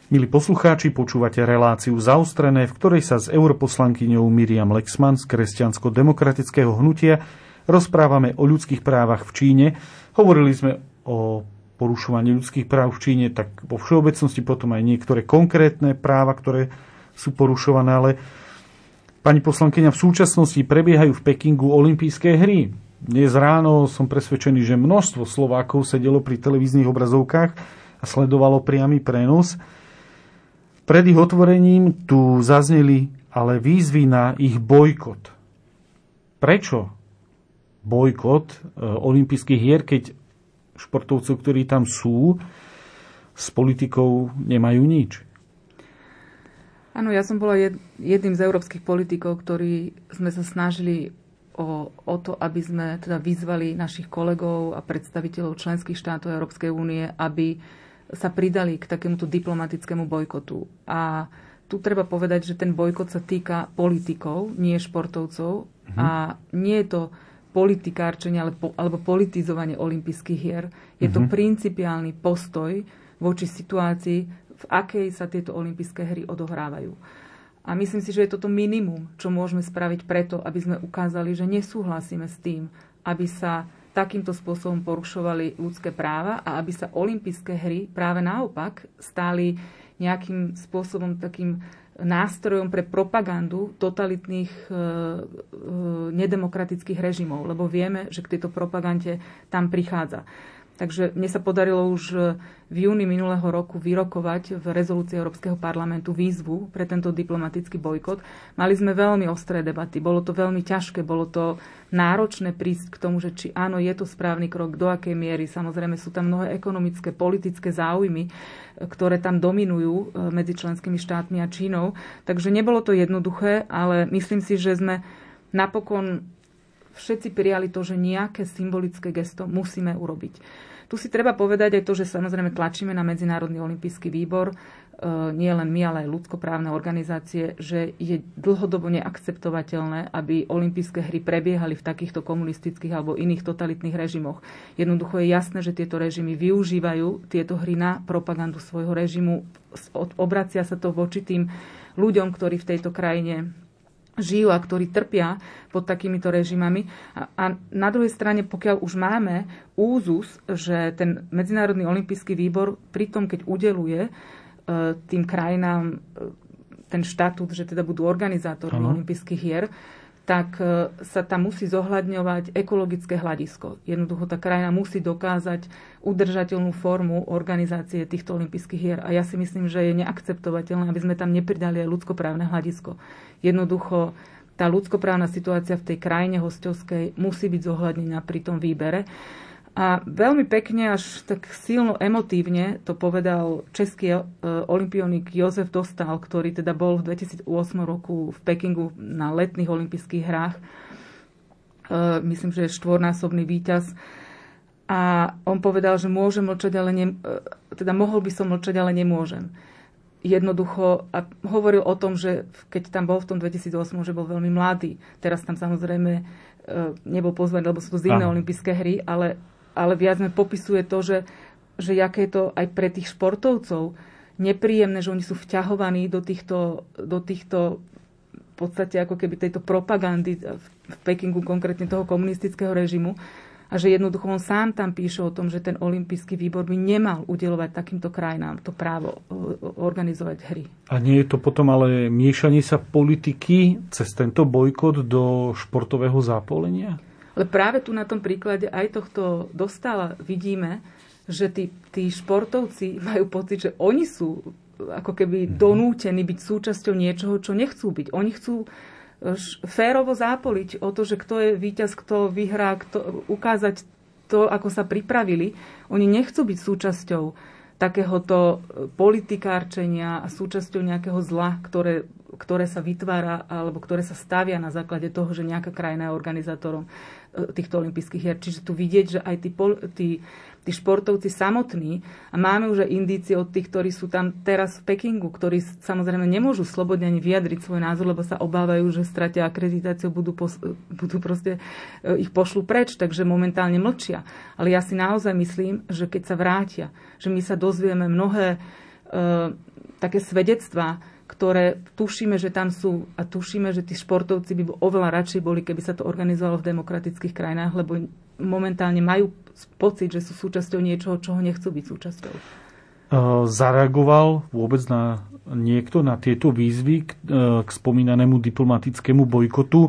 Speaker 3: Milí poslucháči, počúvate reláciu zaostrené, v ktorej sa s europoslankyňou Miriam Lexman z kresťansko-demokratického hnutia rozprávame o ľudských právach v Číne. Hovorili sme o porušovaní ľudských práv v Číne, tak vo všeobecnosti potom aj niektoré konkrétne práva, ktoré sú porušované, ale pani poslankyňa, v súčasnosti prebiehajú v Pekingu olympijské hry. Dnes ráno som presvedčený, že množstvo Slovákov sedelo pri televíznych obrazovkách a sledovalo priamy prenos. Pred ich otvorením tu zazneli ale výzvy na ich bojkot. Prečo
Speaker 1: bojkot e, olympijských hier, keď športovcov, ktorí tam sú, s politikou nemajú nič.
Speaker 2: Áno, ja som bola jedným z európskych politikov, ktorí sme sa snažili o, o to, aby sme teda vyzvali našich kolegov a predstaviteľov členských štátov Európskej únie, aby sa pridali k takémuto diplomatickému bojkotu. A tu treba povedať, že ten bojkot sa týka politikov, nie športovcov. Mhm. A nie je to politikárčenie alebo, alebo politizovanie olympijských hier. Je to mhm. principiálny postoj voči situácii, v akej sa tieto olympijské hry odohrávajú. A myslím si, že je toto minimum, čo môžeme spraviť preto, aby sme ukázali, že nesúhlasíme s tým, aby sa takýmto spôsobom porušovali ľudské práva a aby sa olympijské hry práve naopak stáli nejakým spôsobom takým nástrojom pre propagandu totalitných e, e, nedemokratických režimov, lebo vieme, že k tejto propagande tam prichádza. Takže mne sa podarilo už v júni minulého roku vyrokovať v rezolúcii Európskeho parlamentu výzvu pre tento diplomatický bojkot. Mali sme veľmi ostré debaty, bolo to veľmi ťažké, bolo to náročné prísť k tomu, že či áno, je to správny krok, do akej miery. Samozrejme sú tam mnohé ekonomické, politické záujmy, ktoré tam dominujú e, medzi členskými štátmi a Čínou. Takže nebolo to jednoduché, ale myslím si, že sme napokon všetci prijali to, že nejaké symbolické gesto musíme urobiť. Tu si treba povedať aj to, že samozrejme tlačíme na Medzinárodný olimpijský výbor, e, nie len my, ale aj ľudskoprávne organizácie, že je dlhodobo neakceptovateľné, aby olympijské hry prebiehali v takýchto komunistických alebo iných totalitných režimoch. Jednoducho je jasné, že tieto režimy využívajú tieto hry na propagandu svojho režimu. Obracia sa to voči tým ľuďom, ktorí v tejto krajine žijú a ktorí trpia pod takýmito režimami. A, a na druhej strane, pokiaľ už máme úzus, že ten Medzinárodný olimpijský výbor pri tom, keď udeluje e, tým krajinám e, ten štatút, že teda budú organizátormi olympijských hier, tak e, sa tam musí zohľadňovať ekologické hľadisko. Jednoducho tá krajina musí dokázať udržateľnú formu organizácie týchto olympijských hier. A ja si myslím, že je neakceptovateľné, aby sme tam nepridali aj ľudskoprávne hľadisko. Jednoducho tá ľudskoprávna situácia v tej krajine hostovskej musí byť zohľadnená pri tom výbere. A veľmi pekne, až tak silno emotívne to povedal český e, olimpionik Jozef Dostal, ktorý teda bol v 2008 roku v Pekingu na letných olympijských hrách. E, myslím, že je štvornásobný víťaz. A on povedal, že môže mlčať, ale ne, e, teda mohol by som mlčať, ale nemôžem. Jednoducho, a hovoril o tom, že keď tam bol v tom 2008, že bol veľmi mladý. Teraz tam samozrejme nebol pozvaný, lebo sú to zimné olympijské hry, ale ale viac mi popisuje to, že, že aké je to aj pre tých športovcov nepríjemné, že oni sú vťahovaní do týchto, do týchto v podstate ako keby tejto propagandy v Pekingu, konkrétne toho komunistického režimu a že jednoducho on sám tam píše o tom, že ten olimpijský výbor by nemal udelovať takýmto krajinám to právo e, organizovať hry.
Speaker 1: A nie je to potom ale miešanie sa politiky cez tento bojkot do športového zápolenia?
Speaker 2: Ale práve tu na tom príklade aj tohto dostala vidíme, že tí, tí športovci majú pocit, že oni sú ako keby mhm. donútení byť súčasťou niečoho, čo nechcú byť. Oni chcú e, férovo zápoliť o to, že kto je víťaz, kto vyhrá, kto, ukázať to, ako sa pripravili. Oni nechcú byť súčasťou takéhoto e, politikárčenia a súčasťou nejakého zla, ktoré, ktoré sa vytvára alebo ktoré sa stavia na základe toho, že nejaká krajina je organizátorom týchto olympijských hier. Čiže tu vidieť, že aj tí, tí, tí športovci samotní, a máme už aj indície od tých, ktorí sú tam teraz v Pekingu, ktorí samozrejme nemôžu slobodne ani vyjadriť svoj názor, lebo sa obávajú, že stratia akreditáciu, budú, pos, budú proste, e, ich pošlu preč, takže momentálne mlčia. Ale ja si naozaj myslím, že keď sa vrátia, že my sa dozvieme mnohé e, také svedectvá, ktoré tušíme, že tam sú a tušíme, že tí športovci by oveľa radšej boli, keby sa to organizovalo v demokratických krajinách, lebo momentálne majú pocit, že sú súčasťou niečoho, čoho nechcú byť súčasťou.
Speaker 1: Zareagoval vôbec na niekto na tieto výzvy k, e, k spomínanému diplomatickému bojkotu?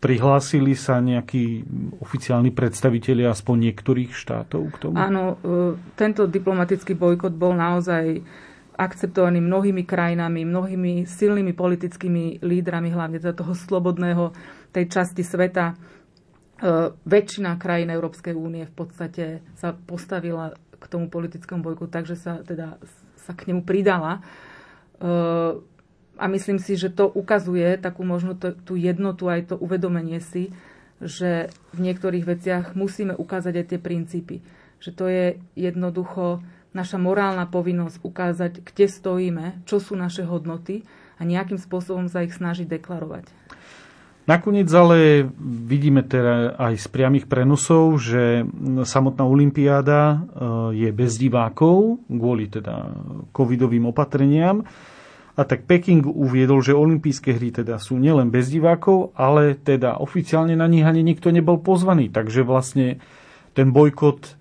Speaker 1: Prihlásili sa nejakí oficiálni predstavitelia aspoň niektorých štátov k tomu?
Speaker 2: Áno, e, tento diplomatický bojkot bol naozaj akceptovaný mnohými krajinami, mnohými silnými politickými lídrami, hlavne za toho slobodného tej časti sveta. väčšina krajín Európskej únie v podstate sa postavila k tomu politickému bojku, takže sa teda sa k nemu pridala. A myslím si, že to ukazuje takú možno tú jednotu, aj to uvedomenie si, že v niektorých veciach musíme ukázať aj tie princípy. Že to je jednoducho naša morálna povinnosť ukázať, kde stojíme, čo sú naše hodnoty a nejakým spôsobom sa ich snažiť deklarovať.
Speaker 1: Nakoniec ale vidíme teda aj z priamých prenosov, že samotná Olympiáda e, je bez divákov kvôli teda covidovým opatreniam. A tak Peking uviedol, že olympijské hry teda sú nielen bez divákov, ale teda oficiálne na nich ani nikto nebol pozvaný. Takže vlastne ten bojkot,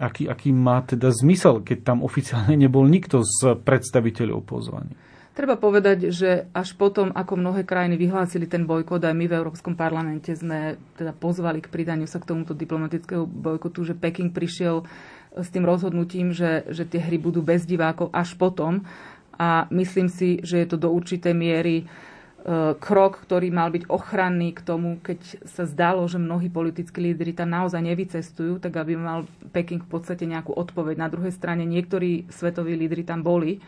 Speaker 1: aký, aký má teda zmysel, keď tam oficiálne nebol nikto z predstaviteľov pozvaný.
Speaker 2: Treba povedať, že až potom, ako mnohé krajiny vyhlásili ten bojkot, aj my v Európskom parlamente sme teda pozvali k pridaniu sa k tomuto diplomatickému bojkotu, že Peking prišiel s tým rozhodnutím, že, že tie hry budú bez divákov až potom a myslím si, že je to do určitej miery e, krok, ktorý mal byť ochranný k tomu, keď sa zdalo, že mnohí politickí lídry tam naozaj nevycestujú, tak aby mal Peking v podstate nejakú odpoveď. Na druhej strane niektorí svetoví lídry tam boli,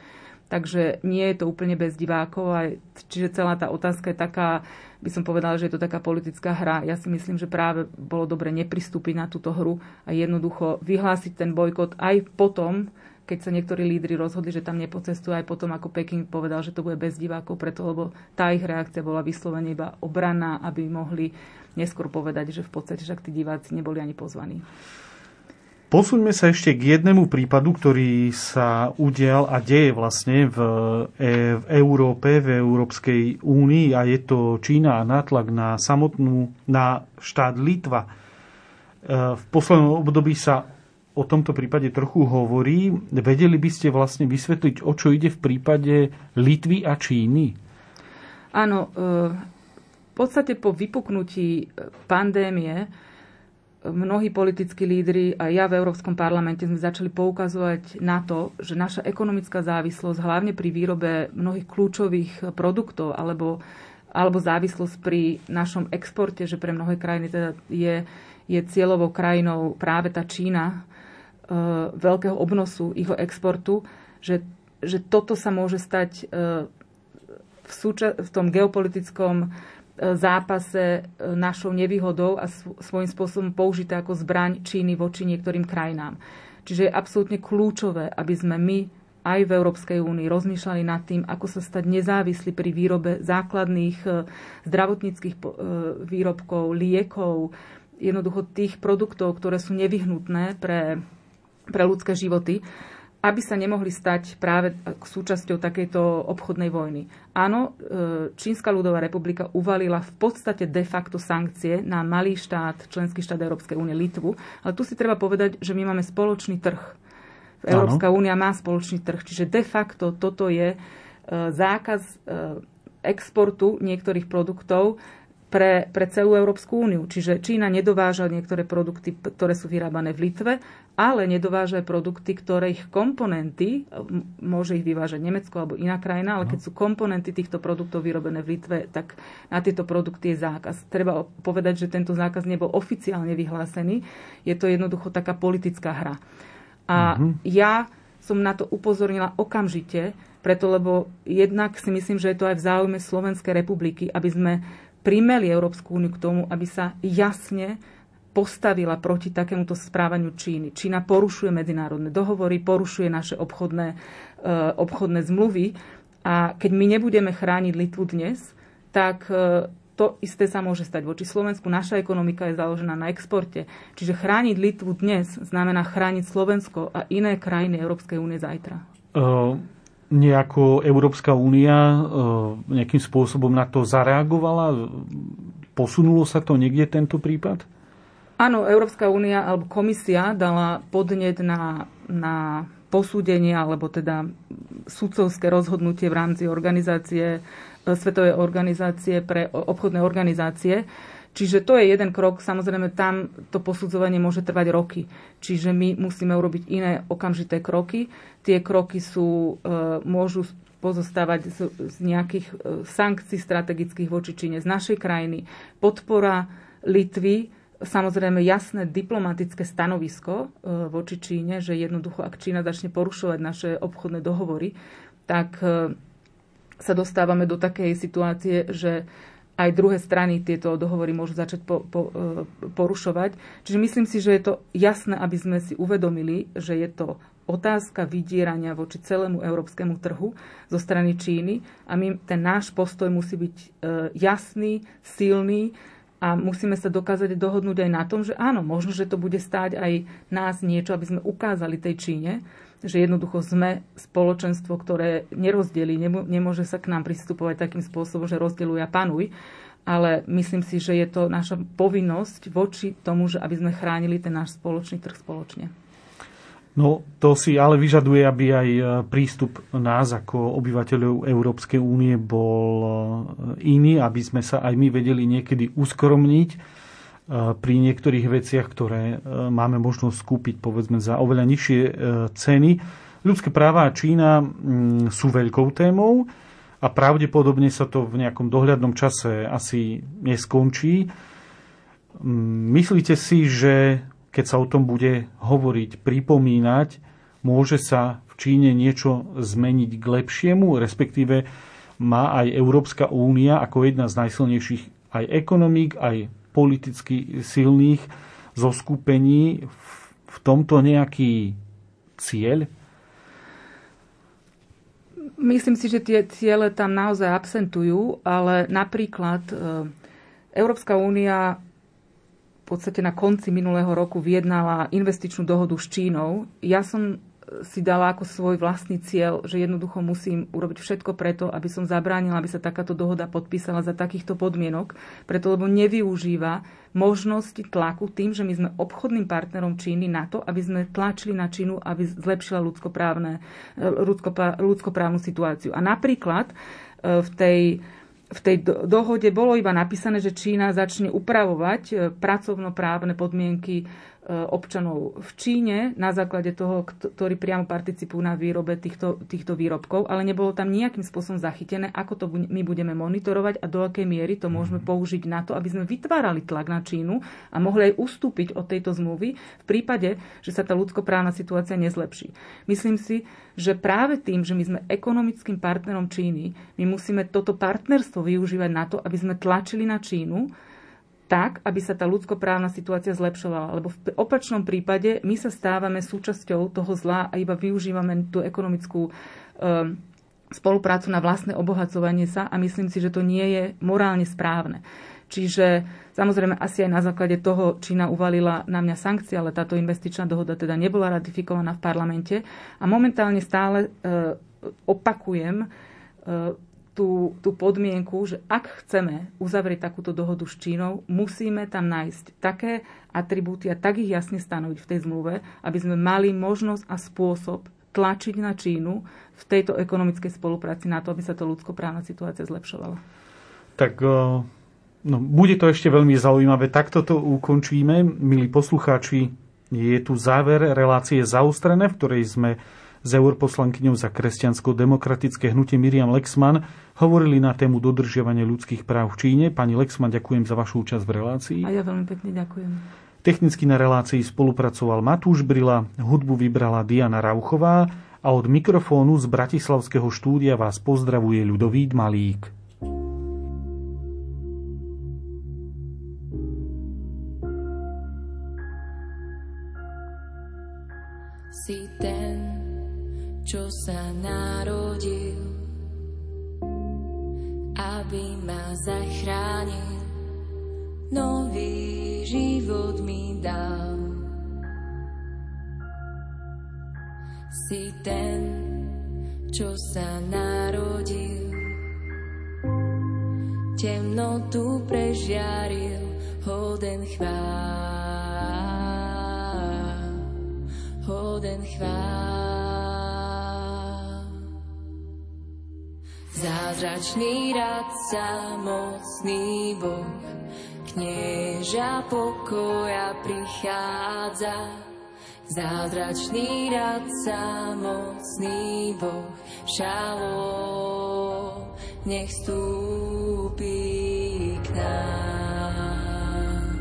Speaker 2: takže nie je to úplne bez divákov. A čiže celá tá otázka je taká, by som povedala, že je to taká politická hra. Ja si myslím, že práve bolo dobre nepristúpiť na túto hru a jednoducho vyhlásiť ten bojkot aj potom, keď sa niektorí lídry rozhodli, že tam nepocestujú aj potom, ako Peking povedal, že to bude bez divákov, preto lebo tá ich reakcia bola vyslovene iba obranná, aby mohli neskôr povedať, že v podstate však tí diváci neboli ani pozvaní.
Speaker 1: Posuňme sa ešte k jednému prípadu, ktorý sa udial a deje vlastne v, e, v Európe, v Európskej únii a je to Čína a nátlak na samotnú, na štát Litva. E, v poslednom období sa o tomto prípade trochu hovorí. Vedeli by ste vlastne vysvetliť, o čo ide v prípade Litvy a Číny?
Speaker 2: Áno, e, v podstate po vypuknutí pandémie e, mnohí politickí lídry a ja v Európskom parlamente sme začali poukazovať na to, že naša ekonomická závislosť, hlavne pri výrobe mnohých kľúčových produktov alebo, alebo závislosť pri našom exporte, že pre mnohé krajiny teda je, je cieľovou krajinou práve tá Čína, veľkého obnosu jeho exportu, že, že toto sa môže stať e, v, súča- v tom geopolitickom e, zápase našou nevýhodou a svojím spôsobom použité ako zbraň Číny voči niektorým krajinám. Čiže je absolútne kľúčové, aby sme my aj v Európskej únii rozmýšľali nad tým, ako sa stať nezávislí pri výrobe základných zdravotníckých výrobkov, liekov, jednoducho tých produktov, ktoré sú nevyhnutné pre pre ľudské životy, aby sa nemohli stať práve súčasťou takejto obchodnej vojny. Áno, e, Čínska ľudová republika uvalila v podstate de facto sankcie na malý štát, členský štát Európskej únie, Litvu, ale tu si treba povedať, že my máme spoločný trh. Európska únia má spoločný trh, čiže de facto toto je e, zákaz e, exportu niektorých produktov pre, pre celú Európsku úniu. Čiže Čína nedováža niektoré produkty, ktoré sú vyrábané v Litve, ale nedováža aj produkty, ktoré ich komponenty, môže ich vyvážať Nemecko alebo iná krajina, ale no. keď sú komponenty týchto produktov vyrobené v Litve, tak na tieto produkty je zákaz. Treba povedať, že tento zákaz nebol oficiálne vyhlásený. Je to jednoducho taká politická hra. A uh-huh. ja som na to upozornila okamžite, preto lebo jednak si myslím, že je to aj v záujme Slovenskej republiky, aby sme primeli Európsku úniu k tomu, aby sa jasne postavila proti takémuto správaniu Číny. Čína porušuje medzinárodné dohovory, porušuje naše obchodné, uh, obchodné zmluvy a keď my nebudeme chrániť Litvu dnes, tak uh, to isté sa môže stať voči Slovensku. Naša ekonomika je založená na exporte. Čiže chrániť Litvu dnes znamená chrániť Slovensko a iné krajiny Európskej únie zajtra. Uh,
Speaker 1: nejako Európska únia uh, nejakým spôsobom na to zareagovala? Posunulo sa to niekde tento prípad?
Speaker 2: Áno, Európska únia alebo komisia dala podnet na, na posúdenie alebo teda sudcovské rozhodnutie v rámci organizácie, e, Svetovej organizácie pre obchodné organizácie. Čiže to je jeden krok, samozrejme tam to posudzovanie môže trvať roky. Čiže my musíme urobiť iné okamžité kroky. Tie kroky sú, e, môžu pozostávať z, z nejakých e, sankcií strategických voči Číne z našej krajiny, podpora Litvy samozrejme jasné diplomatické stanovisko e, voči Číne, že jednoducho, ak Čína začne porušovať naše obchodné dohovory, tak sa dostávame do takej situácie, že aj druhé strany tieto dohovory môžu začať po, po, e, porušovať. Čiže myslím si, že je to jasné, aby sme si uvedomili, že je to otázka vydierania voči celému európskemu trhu zo strany Číny a my, ten náš postoj musí byť jasný, silný a musíme sa dokázať dohodnúť aj na tom, že áno, možno, že to bude stáť aj nás niečo, aby sme ukázali tej Číne, že jednoducho sme spoločenstvo, ktoré nerozdeli, nemôže sa k nám pristupovať takým spôsobom, že rozdeluj a panuj, ale myslím si, že je to naša povinnosť voči tomu, že aby sme chránili ten náš spoločný trh spoločne.
Speaker 1: No to si ale vyžaduje, aby aj e, prístup nás ako obyvateľov Európskej únie bol e, iný, aby sme sa aj my vedeli niekedy uskromniť pri niektorých veciach, ktoré máme možnosť skúpiť povedzme za oveľa nižšie ceny. Ľudské práva a Čína mm, sú veľkou témou a pravdepodobne sa to v nejakom dohľadnom čase asi neskončí. Mm, myslíte si, že keď sa o tom bude hovoriť, pripomínať, môže sa v Číne niečo zmeniť k lepšiemu, respektíve má aj Európska únia ako jedna z najsilnejších aj ekonomík, aj politicky silných zoskupení v tomto nejaký cieľ?
Speaker 2: Myslím si, že tie ciele tam naozaj absentujú, ale napríklad e, Európska únia podstate na konci minulého roku vyjednala investičnú dohodu s Čínou. Ja som si dala ako svoj vlastný cieľ, že jednoducho musím urobiť všetko preto, aby som zabránila, aby sa takáto dohoda podpísala za takýchto podmienok, preto lebo nevyužíva možnosti tlaku tým, že my sme obchodným partnerom Číny na to, aby sme tlačili na Čínu, aby zlepšila ľudskoprávne, ľudskoprávnu situáciu. A napríklad e, v tej v tej dohode bolo iba napísané, že Čína začne upravovať e, pracovnoprávne podmienky E, občanov v Číne na základe toho, ktorí priamo participujú na výrobe týchto, týchto výrobkov, ale nebolo tam nejakým spôsobom zachytené, ako to my budeme monitorovať a do akej miery to môžeme mhm. použiť na to, aby sme vytvárali tlak na Čínu a mohli aj ustúpiť od tejto zmluvy v prípade, že sa tá ľudskoprávna situácia nezlepší. Myslím si, že práve tým, že my sme ekonomickým partnerom Číny, my musíme toto partnerstvo využívať na to, aby sme tlačili na Čínu, tak, aby sa tá ľudskoprávna situácia zlepšovala. Lebo v opačnom prípade my sa stávame súčasťou toho zla a iba využívame tú ekonomickú um, spoluprácu na vlastné obohacovanie sa a myslím si, že to nie je morálne správne. Čiže samozrejme asi aj na základe toho Čína uvalila na mňa sankcie, ale táto investičná dohoda teda nebola ratifikovaná v parlamente a momentálne stále uh, opakujem, uh, tú, tú podmienku, že ak chceme uzavrieť takúto dohodu s Čínou, musíme tam nájsť také atribúty a tak ich jasne stanoviť v tej zmluve, aby sme mali možnosť a spôsob tlačiť na Čínu v tejto ekonomickej spolupráci na to, aby sa to ľudskoprávna situácia zlepšovala.
Speaker 1: Tak no, bude to ešte veľmi zaujímavé. Takto to ukončíme. Milí poslucháči, je tu záver relácie zaustrené, v ktorej sme s europoslankyňou za kresťansko-demokratické hnutie Miriam Lexman hovorili na tému dodržiavania ľudských práv v Číne. Pani Lexman, ďakujem za vašu účasť v relácii.
Speaker 2: A ja veľmi pekne ďakujem.
Speaker 1: Technicky na relácii spolupracoval Matúš Brila, hudbu vybrala Diana Rauchová a od mikrofónu z Bratislavského štúdia vás pozdravuje Ľudovít Malík. Čo sa narodil, aby ma zachránil, nový život mi dal. Si ten, čo sa narodil, temnotu prežiaril, hoden chvál, hoden chvál. Zázračný radca, mocný Boh, knieža pokoja prichádza. Zázračný radca, mocný Boh, šalom, nech stúpi k nám.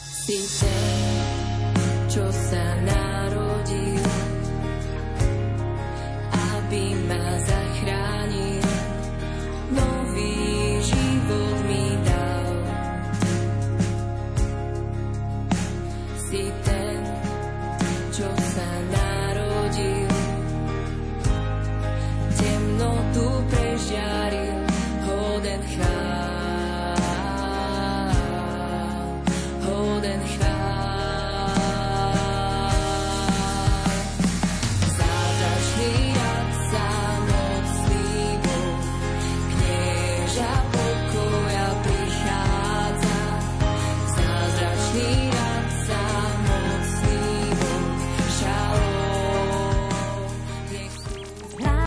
Speaker 3: Si ten,